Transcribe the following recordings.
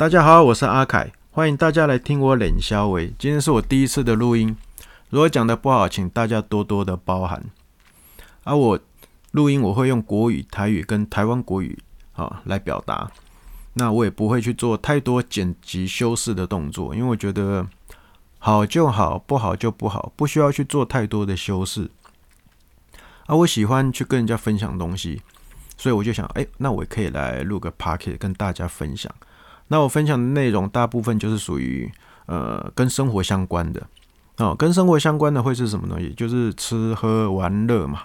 大家好，我是阿凯，欢迎大家来听我冷消维。今天是我第一次的录音，如果讲的不好，请大家多多的包涵。啊、我录音我会用国语、台语跟台湾国语啊来表达，那我也不会去做太多剪辑修饰的动作，因为我觉得好就好，不好就不好，不需要去做太多的修饰。啊、我喜欢去跟人家分享东西，所以我就想，哎，那我可以来录个 podcast 跟大家分享。那我分享的内容大部分就是属于呃跟生活相关的哦，跟生活相关的会是什么东西？就是吃喝玩乐嘛。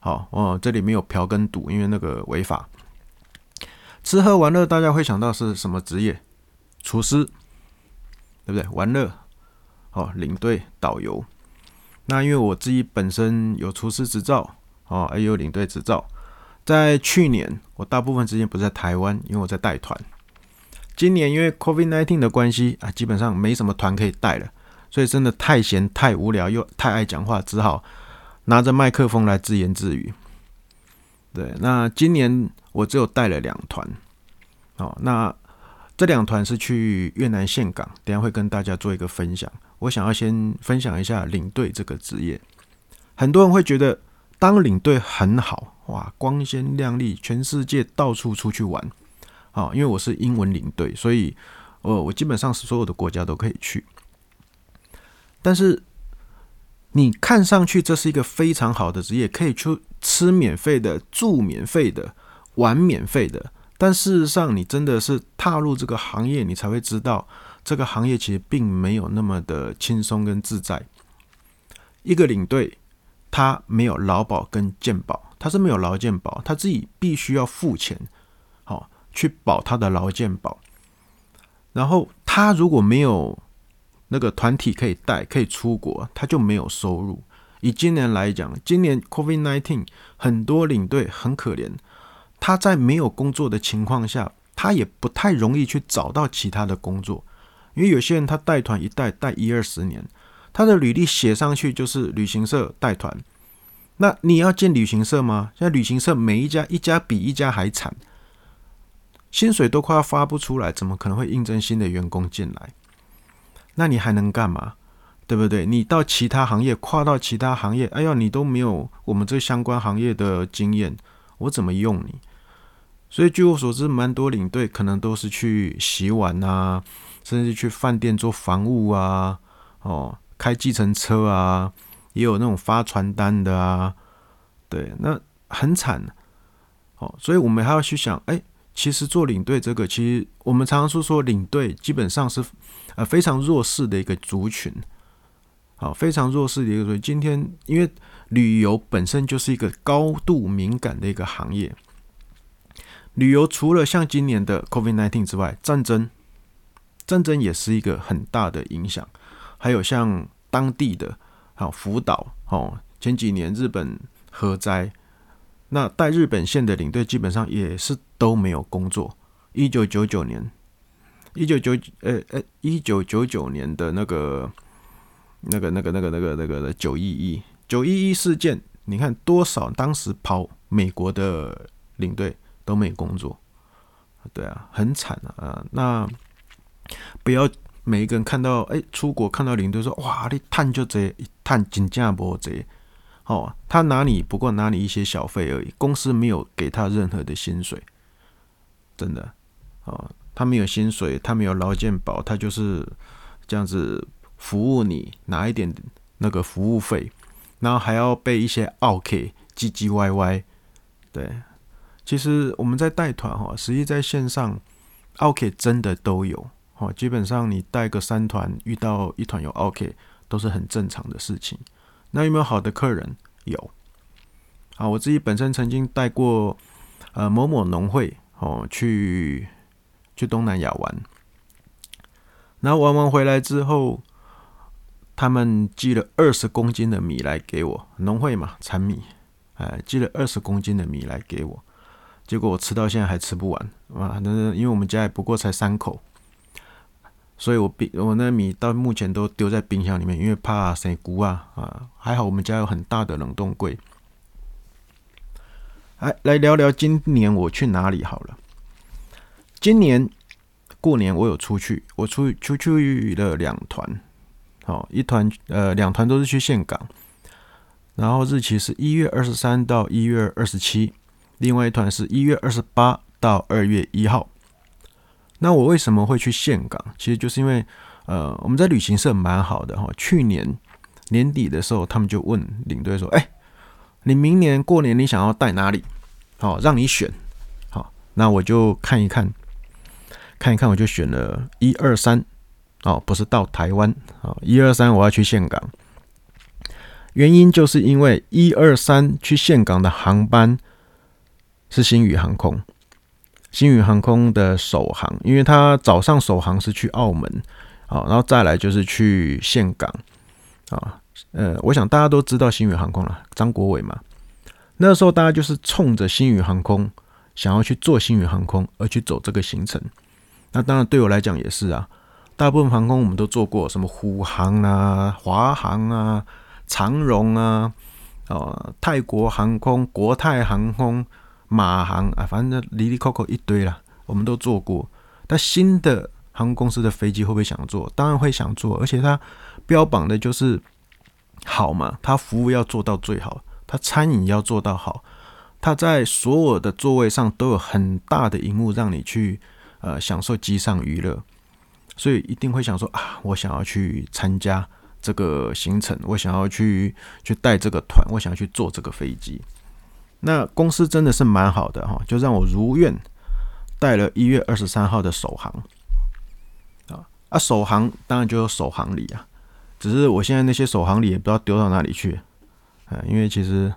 好哦，这里没有嫖跟赌，因为那个违法。吃喝玩乐，大家会想到是什么职业？厨师，对不对？玩乐哦，领队、导游。那因为我自己本身有厨师执照哦，也有领队执照。在去年，我大部分时间不在台湾，因为我在带团。今年因为 COVID-19 的关系啊，基本上没什么团可以带了，所以真的太闲太无聊又太爱讲话，只好拿着麦克风来自言自语。对，那今年我只有带了两团，哦，那这两团是去越南岘港，等下会跟大家做一个分享。我想要先分享一下领队这个职业，很多人会觉得当领队很好哇，光鲜亮丽，全世界到处出去玩。啊，因为我是英文领队，所以，我我基本上是所有的国家都可以去。但是，你看上去这是一个非常好的职业，可以去吃免费的、住免费的、玩免费的。但事实上，你真的是踏入这个行业，你才会知道，这个行业其实并没有那么的轻松跟自在。一个领队，他没有劳保跟健保，他是没有劳健保，他自己必须要付钱。去保他的劳健保，然后他如果没有那个团体可以带，可以出国，他就没有收入。以今年来讲，今年 COVID-19 很多领队很可怜，他在没有工作的情况下，他也不太容易去找到其他的工作，因为有些人他带团一带带一二十年，他的履历写上去就是旅行社带团，那你要进旅行社吗？现在旅行社每一家一家比一家还惨。薪水都快要发不出来，怎么可能会应征新的员工进来？那你还能干嘛？对不对？你到其他行业，跨到其他行业，哎呀，你都没有我们这相关行业的经验，我怎么用你？所以据我所知，蛮多领队可能都是去洗碗啊，甚至去饭店做房务啊，哦，开计程车啊，也有那种发传单的啊，对，那很惨。哦，所以我们还要去想，哎。其实做领队这个，其实我们常常说说领队基本上是呃非常弱势的一个族群，好，非常弱势的一个族群。今天因为旅游本身就是一个高度敏感的一个行业，旅游除了像今年的 COVID-19 之外，战争战争也是一个很大的影响，还有像当地的好福岛哦，前几年日本核灾。那带日本线的领队基本上也是都没有工作。一九九九年，一九九呃呃一九九九年的那个那个那个那个那个那个的九一一九一一事件，你看多少当时跑美国的领队都没工作，对啊，很惨啊。那不要每一个人看到哎出国看到领队说哇你赚就这一赚真正无这。哦，他拿你不过拿你一些小费而已，公司没有给他任何的薪水，真的，哦，他没有薪水，他没有劳健保，他就是这样子服务你，拿一点那个服务费，然后还要被一些奥 K 唧唧歪歪，对，其实我们在带团哈，实际在线上奥客真的都有，哦，基本上你带个三团遇到一团有奥客都是很正常的事情。那有没有好的客人？有，啊，我自己本身曾经带过，呃，某某农会哦，去去东南亚玩，然后玩完回来之后，他们寄了二十公斤的米来给我，农会嘛，产米，哎，寄了二十公斤的米来给我，结果我吃到现在还吃不完，啊，那因为我们家也不过才三口。所以我冰我那米到目前都丢在冰箱里面，因为怕生菇啊啊！还好我们家有很大的冷冻柜。来来聊聊今年我去哪里好了。今年过年我有出去，我出出去了两团，好，一团呃两团都是去岘港，然后日期是一月二十三到一月二十七，另外一团是一月二十八到二月一号。那我为什么会去岘港？其实就是因为呃我们在旅行社蛮好的哈，去年年底的时候，他们就问领队说：“哎，你明年过年你想要带哪里？好，让你选。”好那我就看一看，看一看，我就选了一二三，哦，不是到台湾啊，一二三我要去岘港，原因就是因为一二三去岘港的航班是星宇航空，星宇航空的首航，因为他早上首航是去澳门啊，然后再来就是去岘港啊，呃，我想大家都知道星宇航空了，张国伟嘛，那时候大家就是冲着星宇航空。想要去做星宇航空而去走这个行程，那当然对我来讲也是啊。大部分航空我们都做过，什么虎航啊、华航啊、长荣啊、哦泰国航空、国泰航空、马航啊，反正离离扣扣一堆啦，我们都做过。但新的航空公司的飞机会不会想做？当然会想做，而且它标榜的就是好嘛，它服务要做到最好，它餐饮要做到好。它在所有的座位上都有很大的荧幕，让你去呃享受机上娱乐，所以一定会想说啊，我想要去参加这个行程，我想要去去带这个团，我想要去坐这个飞机。那公司真的是蛮好的哈，就让我如愿带了一月二十三号的首航啊啊，首航当然就有首航礼啊，只是我现在那些首航礼也不知道丢到哪里去啊，因为其实。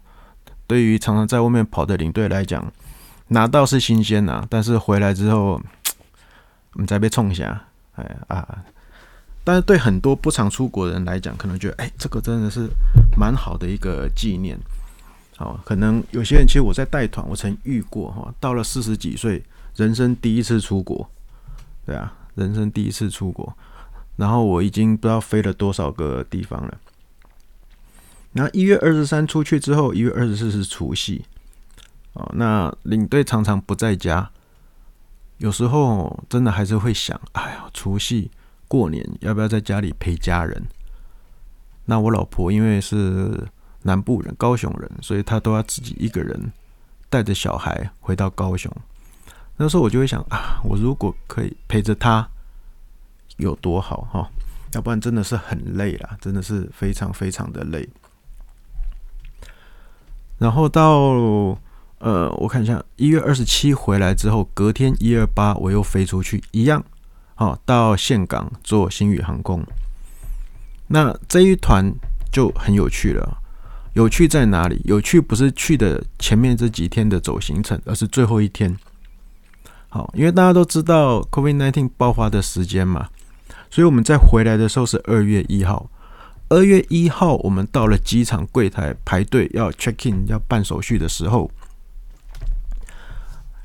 对于常常在外面跑的领队来讲，拿到是新鲜呐，但是回来之后，你再被冲一下，哎啊！但是对很多不常出国人来讲，可能觉得，哎，这个真的是蛮好的一个纪念。好，可能有些人其实我在带团，我曾遇过哈，到了四十几岁，人生第一次出国，对啊，人生第一次出国，然后我已经不知道飞了多少个地方了。那一月二十三出去之后，一月二十四是除夕，哦，那领队常常不在家，有时候真的还是会想，哎呀，除夕过年要不要在家里陪家人？那我老婆因为是南部人，高雄人，所以他都要自己一个人带着小孩回到高雄。那时候我就会想啊，我如果可以陪着他，有多好哈？要不然真的是很累啦，真的是非常非常的累。然后到呃，我看一下，一月二十七回来之后，隔天一二八我又飞出去，一样，好，到岘港坐星宇航空。那这一团就很有趣了，有趣在哪里？有趣不是去的前面这几天的走行程，而是最后一天。好，因为大家都知道 COVID-19 爆发的时间嘛，所以我们在回来的时候是二月一号。二月一号，我们到了机场柜台排队要 check in 要办手续的时候，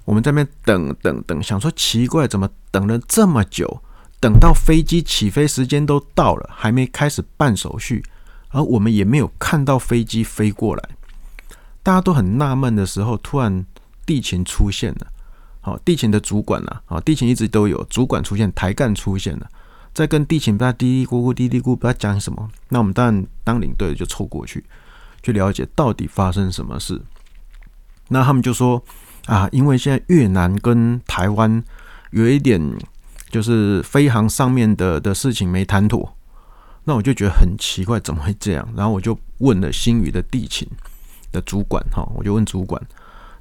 我们在那边等等等，想说奇怪，怎么等了这么久？等到飞机起飞时间都到了，还没开始办手续，而我们也没有看到飞机飞过来。大家都很纳闷的时候，突然地勤出现了。好，地勤的主管呢？啊，地勤一直都有主管出现，台干出现了。在跟地勤不知道嘀嘀咕咕嘀嘀咕，不知道讲什么。那我们当然当领队的就凑过去，去了解到底发生什么事。那他们就说啊，因为现在越南跟台湾有一点就是飞航上面的的事情没谈妥。那我就觉得很奇怪，怎么会这样？然后我就问了星宇的地勤的主管哈，我就问主管，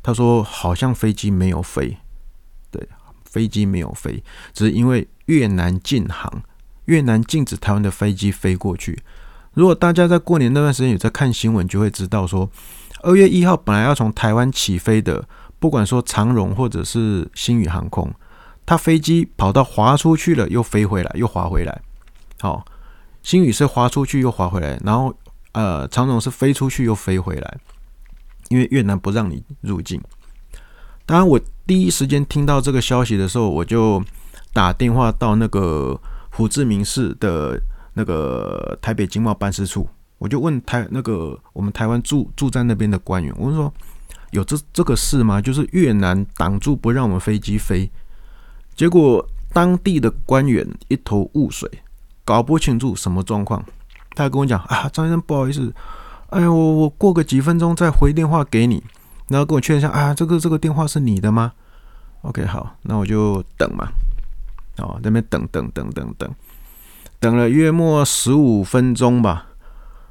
他说好像飞机没有飞，对，飞机没有飞，只是因为。越南禁航，越南禁止台湾的飞机飞过去。如果大家在过年那段时间有在看新闻，就会知道说，二月一号本来要从台湾起飞的，不管说长荣或者是星宇航空，它飞机跑到滑出去了，又飞回来，又滑回来。好，星宇是滑出去又滑回来，然后呃，长荣是飞出去又飞回来，因为越南不让你入境。当然，我第一时间听到这个消息的时候，我就。打电话到那个胡志明市的那个台北经贸办事处，我就问台那个我们台湾驻驻在那边的官员，我说有这这个事吗？就是越南挡住不让我们飞机飞，结果当地的官员一头雾水，搞不清楚什么状况。他跟我讲啊，张先生不好意思，哎呀，我我过个几分钟再回电话给你，然后跟我确认一下啊，这个这个电话是你的吗？OK，好，那我就等嘛，哦，那边等等等等等，等了约莫十五分钟吧。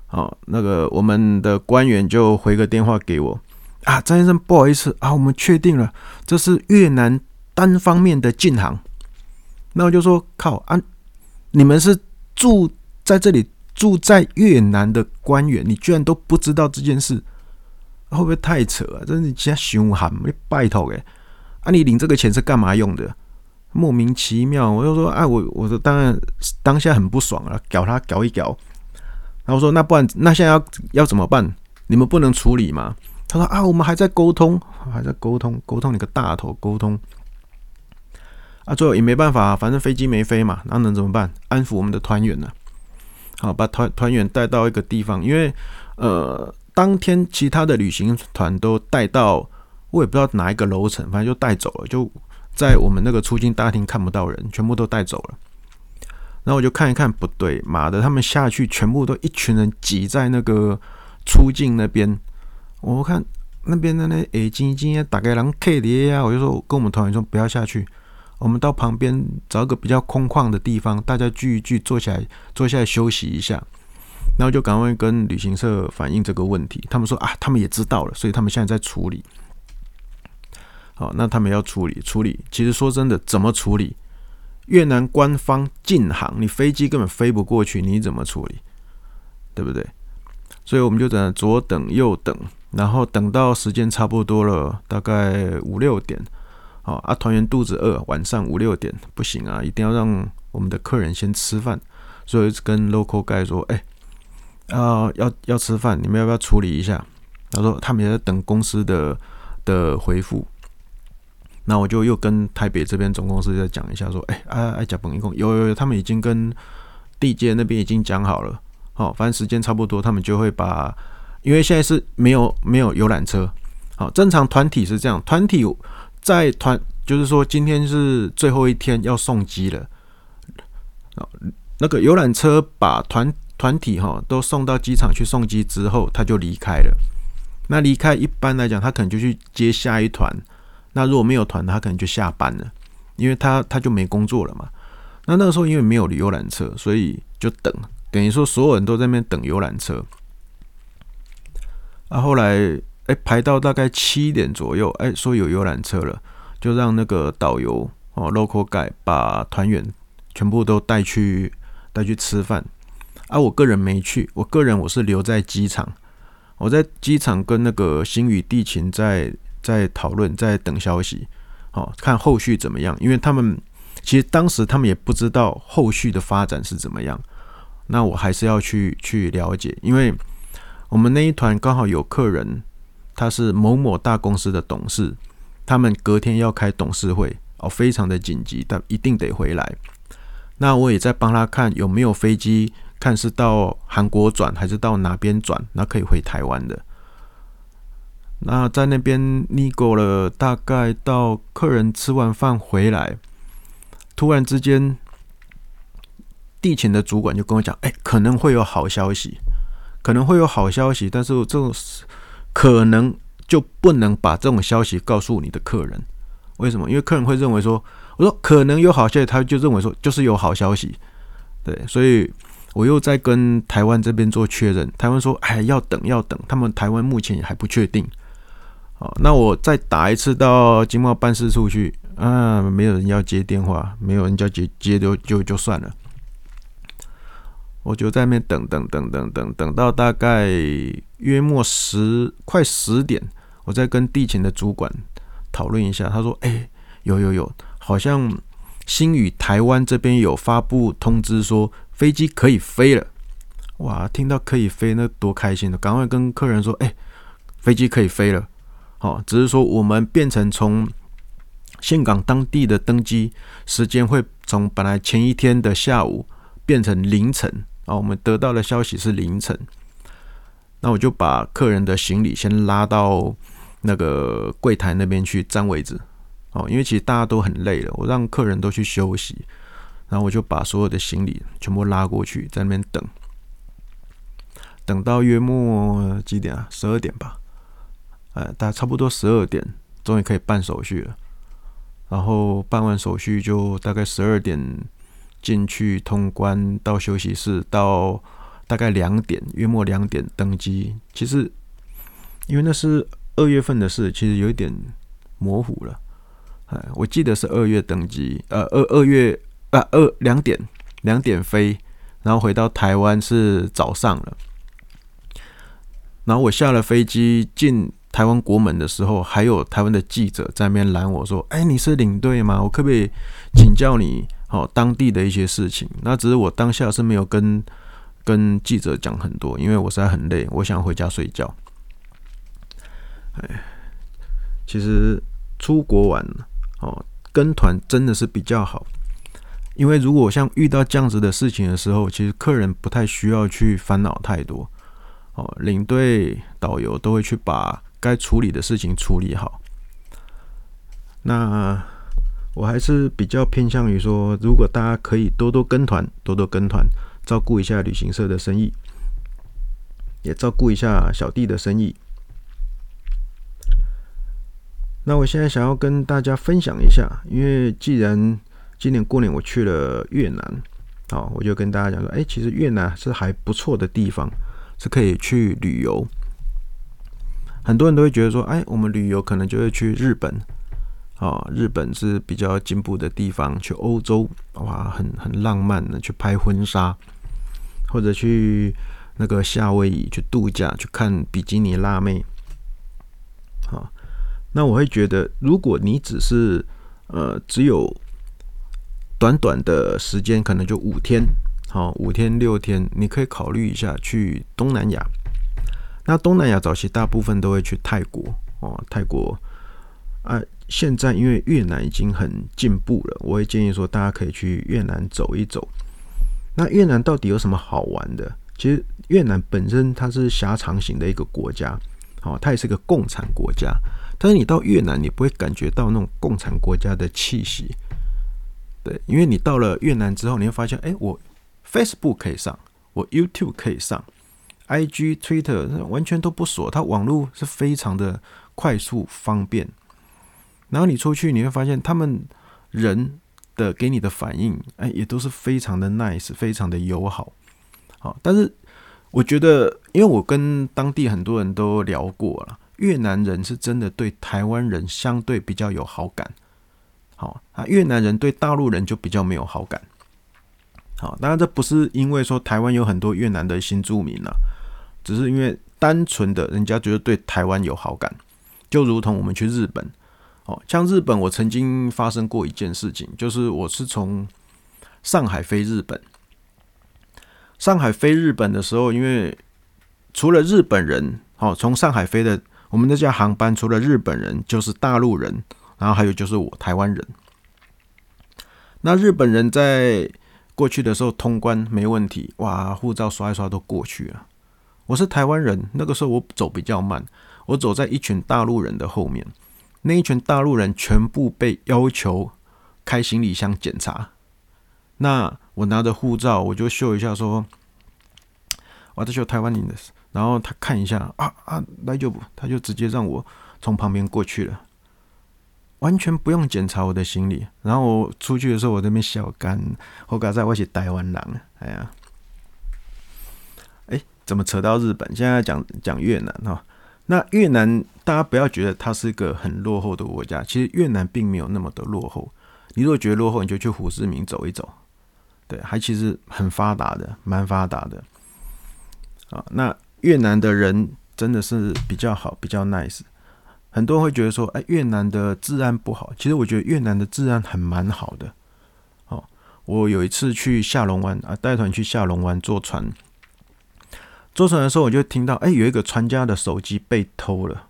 好，那个我们的官员就回个电话给我啊，张先生不好意思啊，我们确定了，这是越南单方面的禁航。那我就说靠啊，你们是住在这里住在越南的官员，你居然都不知道这件事，会不会太扯啊？真是加凶悍，没拜托诶。啊，你领这个钱是干嘛用的？莫名其妙。我就说啊，我我说当然当下很不爽啊，搞他搞一搞。然后说，那不然那现在要要怎么办？你们不能处理吗？他说啊，我们还在沟通，还在沟通，沟通你个大头，沟通啊，最后也没办法，反正飞机没飞嘛，那能怎么办？安抚我们的团员呢？好，把团团员带到一个地方，因为呃，当天其他的旅行团都带到，我也不知道哪一个楼层，反正就带走了，就在我们那个出境大厅看不到人，全部都带走了。然后我就看一看，不对，妈的，他们下去全部都一群人挤在那个出境那边。我看那边的那诶，晶晶啊，大概人 K 的呀，我就说跟我们团员说不要下去，我们到旁边找个比较空旷的地方，大家聚一聚，坐下来坐下来休息一下。然后就赶快跟旅行社反映这个问题，他们说啊，他们也知道了，所以他们现在在处理。好，那他们要处理处理，其实说真的，怎么处理？越南官方禁航，你飞机根本飞不过去，你怎么处理？对不对？所以我们就在左等右等，然后等到时间差不多了，大概五六点，好啊，团员肚子饿，晚上五六点不行啊，一定要让我们的客人先吃饭，所以跟 local guy 说，哎，啊，要要吃饭，你们要不要处理一下？他说他们也在等公司的的回复。那我就又跟台北这边总公司再讲一下，说，哎，哎哎，甲本一共有有有，他们已经跟地接那边已经讲好了，好，反正时间差不多，他们就会把，因为现在是没有没有游览车，好，正常团体是这样，团体在团就是说今天是最后一天要送机了，那个游览车把团团体哈都送到机场去送机之后，他就离开了，那离开一般来讲，他可能就去接下一团。那如果没有团，他可能就下班了，因为他他就没工作了嘛。那那个时候因为没有游览车，所以就等，等于说所有人都在那边等游览车。啊，后来哎、排到大概七点左右，哎、说有游览车了，就让那个导游哦 local guy 把团员全部都带去带去吃饭。啊，我个人没去，我个人我是留在机场，我在机场跟那个星宇地勤在。在讨论，在等消息，哦看后续怎么样？因为他们其实当时他们也不知道后续的发展是怎么样。那我还是要去去了解，因为我们那一团刚好有客人，他是某某大公司的董事，他们隔天要开董事会，哦，非常的紧急，但一定得回来。那我也在帮他看有没有飞机，看是到韩国转还是到哪边转，那可以回台湾的。那在那边腻过了，大概到客人吃完饭回来，突然之间，地勤的主管就跟我讲：“哎，可能会有好消息，可能会有好消息，但是这种可能就不能把这种消息告诉你的客人。为什么？因为客人会认为说，我说可能有好消息，他就认为说就是有好消息。对，所以我又在跟台湾这边做确认，台湾说：哎，要等，要等，他们台湾目前也还不确定。”好，那我再打一次到经贸办事处去啊，没有人要接电话，没有人要接接就就就算了。我就在那边等等等等等等到大概约莫十快十点，我再跟地勤的主管讨论一下。他说：“哎、有有有，好像新宇台湾这边有发布通知说飞机可以飞了。”哇，听到可以飞，那多开心的！赶快跟客人说：“哎、飞机可以飞了。”好，只是说我们变成从峴港当地的登机时间会从本来前一天的下午变成凌晨啊，我们得到的消息是凌晨。那我就把客人的行李先拉到那个柜台那边去占位置，哦，因为其实大家都很累了，我让客人都去休息，然后我就把所有的行李全部拉过去，在那边等，等到约莫几点啊？十二点吧，呃，大概差不多十二点，终于可以办手续了。然后办完手续就大概十二点进去通关，到休息室，到大概两点，约莫两点登机。其实因为那是二月份的事，其实有一点模糊了。哎，我记得是二月登机，呃，二二月啊二两点两点飞，然后回到台湾是早上了。然后我下了飞机进台湾国门的时候，还有台湾的记者在那边拦我说：“哎，你是领队吗？我可不可以请教你哦当地的一些事情？”那只是我当下是没有跟跟记者讲很多，因为我实在很累，我想回家睡觉。哎，其实出国玩。哦，跟团真的是比较好，因为如果像遇到这样子的事情的时候，其实客人不太需要去烦恼太多。哦，领队、导游都会去把该处理的事情处理好。那我还是比较偏向于说，如果大家可以多多跟团，多多跟团，照顾一下旅行社的生意，也照顾一下小弟的生意。那我现在想要跟大家分享一下，因为既然今年过年我去了越南，好，我就跟大家讲说，哎，其实越南是还不错的地方，是可以去旅游。很多人都会觉得说，哎，我们旅游可能就会去日本，哦，日本是比较进步的地方，去欧洲，哇，很很浪漫的去拍婚纱，或者去那个夏威夷去度假，去看比基尼辣妹，好。那我会觉得，如果你只是呃只有短短的时间，可能就五天，好，五天六天，你可以考虑一下去东南亚。那东南亚早期大部分都会去泰国哦，泰国啊，现在因为越南已经很进步了，我会建议说大家可以去越南走一走。那越南到底有什么好玩的？其实越南本身它是狭长型的一个国家，好，它也是个共产国家。但是你到越南，你不会感觉到那种共产国家的气息，对，因为你到了越南之后，你会发现，哎，我 Facebook 可以上，我 YouTube 可以上，IG、Twitter 完全都不锁，它网络是非常的快速方便。然后你出去，你会发现他们人的给你的反应，哎，也都是非常的 nice，非常的友好。好，但是我觉得，因为我跟当地很多人都聊过了。越南人是真的对台湾人相对比较有好感，好啊，越南人对大陆人就比较没有好感，好，当然这不是因为说台湾有很多越南的新住民了，只是因为单纯的人家觉得对台湾有好感，就如同我们去日本，哦，像日本我曾经发生过一件事情，就是我是从上海飞日本，上海飞日本的时候，因为除了日本人，哦，从上海飞的。我们那架航班除了日本人就是大陆人，然后还有就是我台湾人。那日本人在过去的时候通关没问题，哇，护照刷一刷都过去了。我是台湾人，那个时候我走比较慢，我走在一群大陆人的后面，那一群大陆人全部被要求开行李箱检查。那我拿着护照，我就秀一下说：“我在秀台湾人的。”然后他看一下啊啊，那就不，他就直接让我从旁边过去了，完全不用检查我的行李。然后我出去的时候，我这边小干，我刚才我是台湾人，哎呀，哎，怎么扯到日本？现在讲讲越南哈。那越南大家不要觉得它是一个很落后的国家，其实越南并没有那么的落后。你如果觉得落后，你就去胡志明走一走，对，还其实很发达的，蛮发达的。啊，那。越南的人真的是比较好，比较 nice。很多人会觉得说，哎，越南的治安不好。其实我觉得越南的治安还蛮好的。哦，我有一次去下龙湾啊，带团去下龙湾坐船，坐船的时候我就听到，哎，有一个船家的手机被偷了。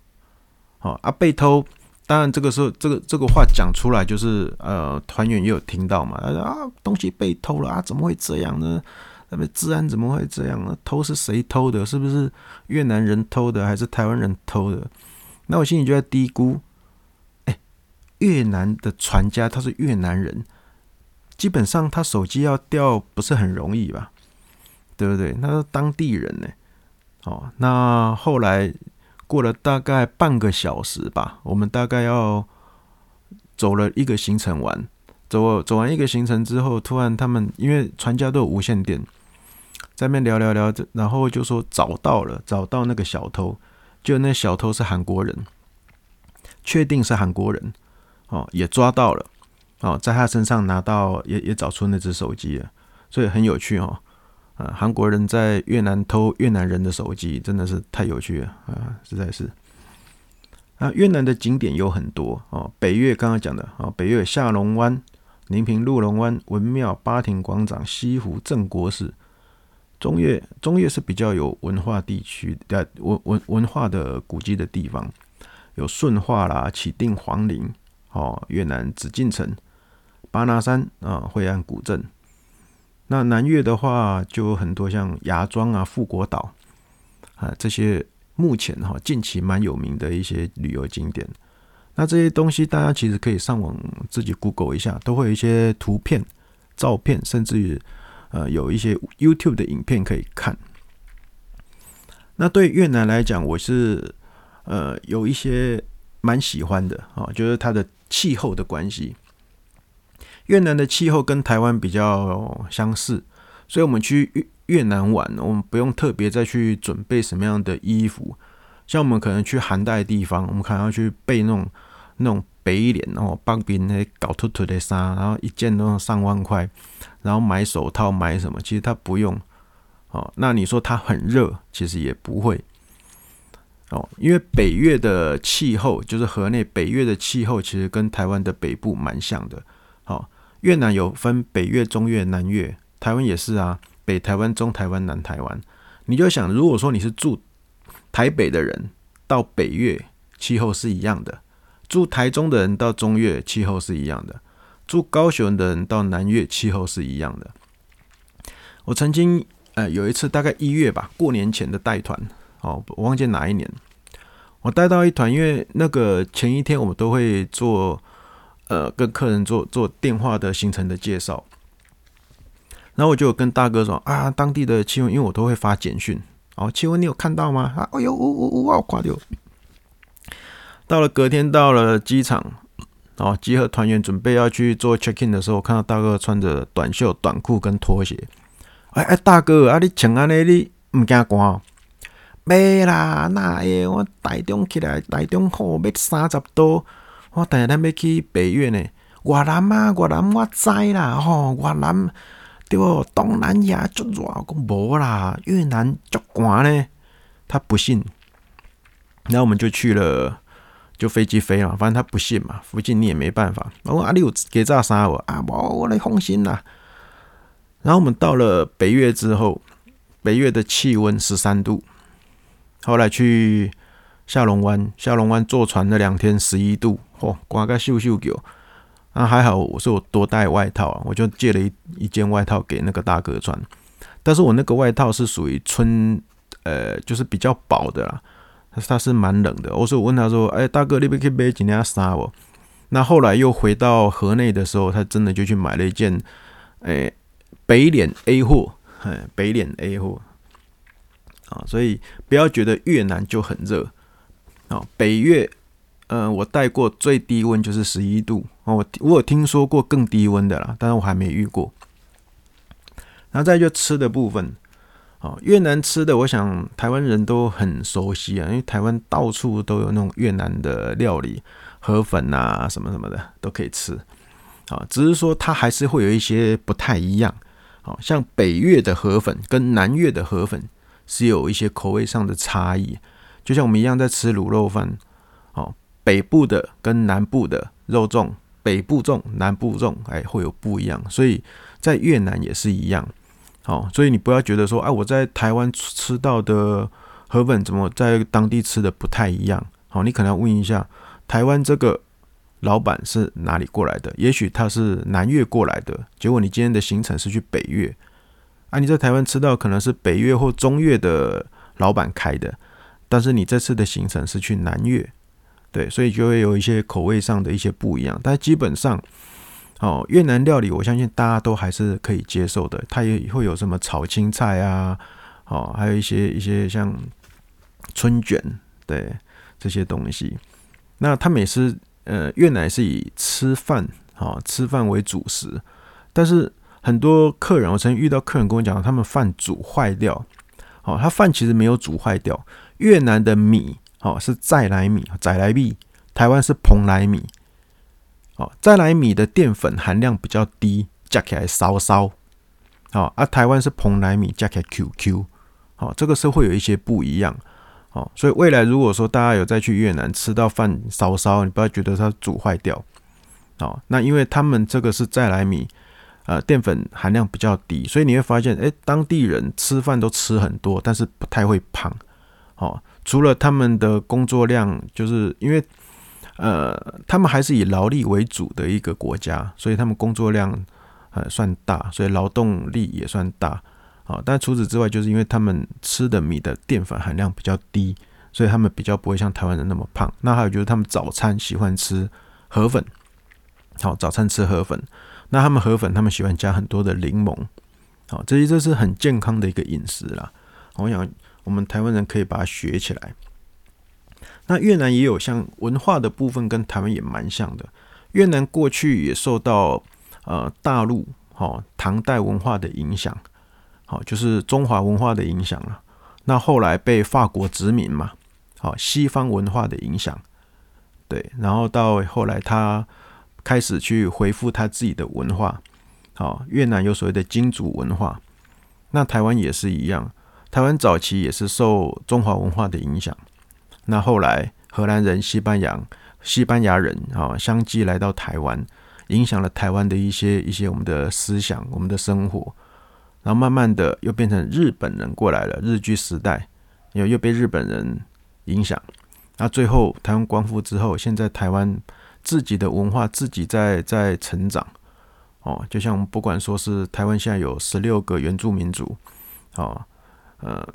哦啊，被偷。当然这个时候，这个这个话讲出来，就是呃，团员也有听到嘛。他说啊，东西被偷了啊，怎么会这样呢？那么治安怎么会这样呢？偷是谁偷的？是不是越南人偷的，还是台湾人偷的？那我心里就在嘀咕：哎，越南的船家，他是越南人，基本上他手机要掉不是很容易吧？对不对？那是当地人呢。哦，那后来过了大概半个小时吧，我们大概要走了一个行程完，走走完一个行程之后，突然他们因为船家都有无线电，在那边聊聊聊，然后就说找到了，找到那个小偷，就那小偷是韩国人，确定是韩国人，哦，也抓到了，哦，在他身上拿到也也找出那只手机了，所以很有趣哦。啊，韩国人在越南偷越南人的手机，真的是太有趣了啊！实在是。啊，越南的景点有很多哦。北越刚刚讲的啊，北越下龙湾、宁平鹿龙湾、文庙、八亭广场、西湖、镇国寺。中越，中越是比较有文化地区的文文文化的古迹的地方，有顺化啦、启定皇陵哦，越南紫禁城、巴拿山啊、惠安古镇。那南越的话，就很多像芽庄啊、富国岛啊这些，目前哈近期蛮有名的一些旅游景点。那这些东西大家其实可以上网自己 Google 一下，都会有一些图片、照片，甚至于呃有一些 YouTube 的影片可以看。那对越南来讲，我是呃有一些蛮喜欢的啊，就是它的气候的关系。越南的气候跟台湾比较相似，所以我们去越越南玩，我们不用特别再去准备什么样的衣服。像我们可能去寒带地方，我们可能要去备那种那种北脸哦，帮别人那搞突突的衫，然后一件都要上万块，然后买手套买什么，其实它不用哦。那你说它很热，其实也不会哦，因为北越的气候就是河内北越的气候，其实跟台湾的北部蛮像的，越南有分北越、中越、南越，台湾也是啊，北台湾、中台湾、南台湾。你就想，如果说你是住台北的人，到北越气候是一样的；住台中的人到中越气候是一样的；住高雄的人到南越气候是一样的。我曾经呃有一次大概一月吧，过年前的带团，哦，我忘记哪一年，我带到一团，因为那个前一天我们都会做。呃，跟客人做做电话的行程的介绍，然后我就跟大哥说啊，当地的气温，因为我都会发简讯，哦，气温你有看到吗？啊，哎呦，呜呜呜，我挂掉。到了隔天到了机场，哦，集合团员准备要去做 check in 的时候，我看到大哥穿着短袖短裤跟拖鞋，哎哎，大哥啊，你穿安尼你唔惊寒？没啦，那会，我台中起来，台中好要三十度。我等下咱要去北越呢，越南啊，越南我知啦，吼，越南对不？东南亚足热，讲无啦，越南足寒呢。他不信，然后我们就去了，就飞机飞了，反正他不信嘛，附近你也没办法。我说啊，你有给炸啥我啊？无我来放心啦。然后我们到了北越之后，北越的气温十三度，后来去。下龙湾，下龙湾坐船那两天十一度，嚯，刮个秀秀狗。啊，还好我是我多带外套啊，我就借了一一件外套给那个大哥穿。但是我那个外套是属于春，呃，就是比较薄的啦，它它是蛮冷的。我说我问他说，哎，大哥，你不可以买几件衫我？那后来又回到河内的时候，他真的就去买了一件，哎，北脸 A 货，哎，北脸 A 货。啊，所以不要觉得越南就很热。哦，北越，呃，我带过最低温就是十一度哦。我我有听说过更低温的啦，但是我还没遇过。然后再就吃的部分，哦，越南吃的，我想台湾人都很熟悉啊，因为台湾到处都有那种越南的料理，河粉啊什么什么的都可以吃。啊，只是说它还是会有一些不太一样。好像北越的河粉跟南越的河粉是有一些口味上的差异。就像我们一样在吃卤肉饭，哦，北部的跟南部的肉重，北部重，南部重，哎，会有不一样。所以在越南也是一样，哦，所以你不要觉得说，哎，我在台湾吃到的河粉怎么在当地吃的不太一样？好，你可能要问一下台湾这个老板是哪里过来的？也许他是南越过来的，结果你今天的行程是去北越，啊，你在台湾吃到可能是北越或中越的老板开的。但是你这次的行程是去南越，对，所以就会有一些口味上的一些不一样。但基本上，哦，越南料理我相信大家都还是可以接受的。它也会有什么炒青菜啊，哦，还有一些一些像春卷，对这些东西。那他们也是，呃，越南是以吃饭，哦，吃饭为主食。但是很多客人，我曾经遇到客人跟我讲，他们饭煮坏掉，哦，他饭其实没有煮坏掉。越南的米。哦，是再来米，再来米。台湾是蓬莱米。哦，再来米的淀粉含量比较低，加起来烧烧。哦，啊，台湾是蓬莱米，加起来 QQ。哦，这个是会有一些不一样。哦，所以未来如果说大家有再去越南吃到饭烧烧，你不要觉得它煮坏掉。哦，那因为他们这个是再来米，呃，淀粉含量比较低，所以你会发现，哎，当地人吃饭都吃很多，但是不太会胖。哦。除了他们的工作量，就是因为，呃，他们还是以劳力为主的一个国家，所以他们工作量呃算大，所以劳动力也算大，啊，但除此之外，就是因为他们吃的米的淀粉含量比较低，所以他们比较不会像台湾人那么胖。那还有就是他们早餐喜欢吃河粉，好，早餐吃河粉，那他们河粉他们喜欢加很多的柠檬，好，这些这是很健康的一个饮食啦，我想。我们台湾人可以把它学起来。那越南也有像文化的部分，跟台湾也蛮像的。越南过去也受到呃大陆哦唐代文化的影响，好，就是中华文化的影响了。那后来被法国殖民嘛，好，西方文化的影响，对，然后到后来他开始去恢复他自己的文化，好，越南有所谓的金族文化，那台湾也是一样。台湾早期也是受中华文化的影响，那后来荷兰人、西班牙、西班牙人啊，相继来到台湾，影响了台湾的一些一些我们的思想、我们的生活，然后慢慢的又变成日本人过来了，日据时代又又被日本人影响，那最后台湾光复之后，现在台湾自己的文化自己在在成长，哦，就像不管说是台湾现在有十六个原住民族，哦。呃，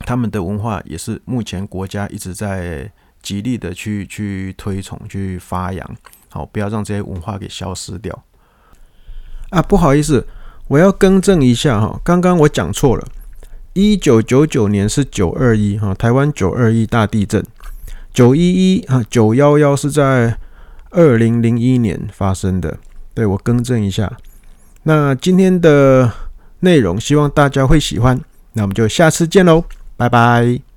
他们的文化也是目前国家一直在极力的去去推崇、去发扬，好，不要让这些文化给消失掉。啊，不好意思，我要更正一下哈，刚刚我讲错了，一九九九年是九二一哈，台湾九二一大地震，九一一啊九幺幺是在二零零一年发生的，对，我更正一下。那今天的内容，希望大家会喜欢。那我们就下次见喽，拜拜。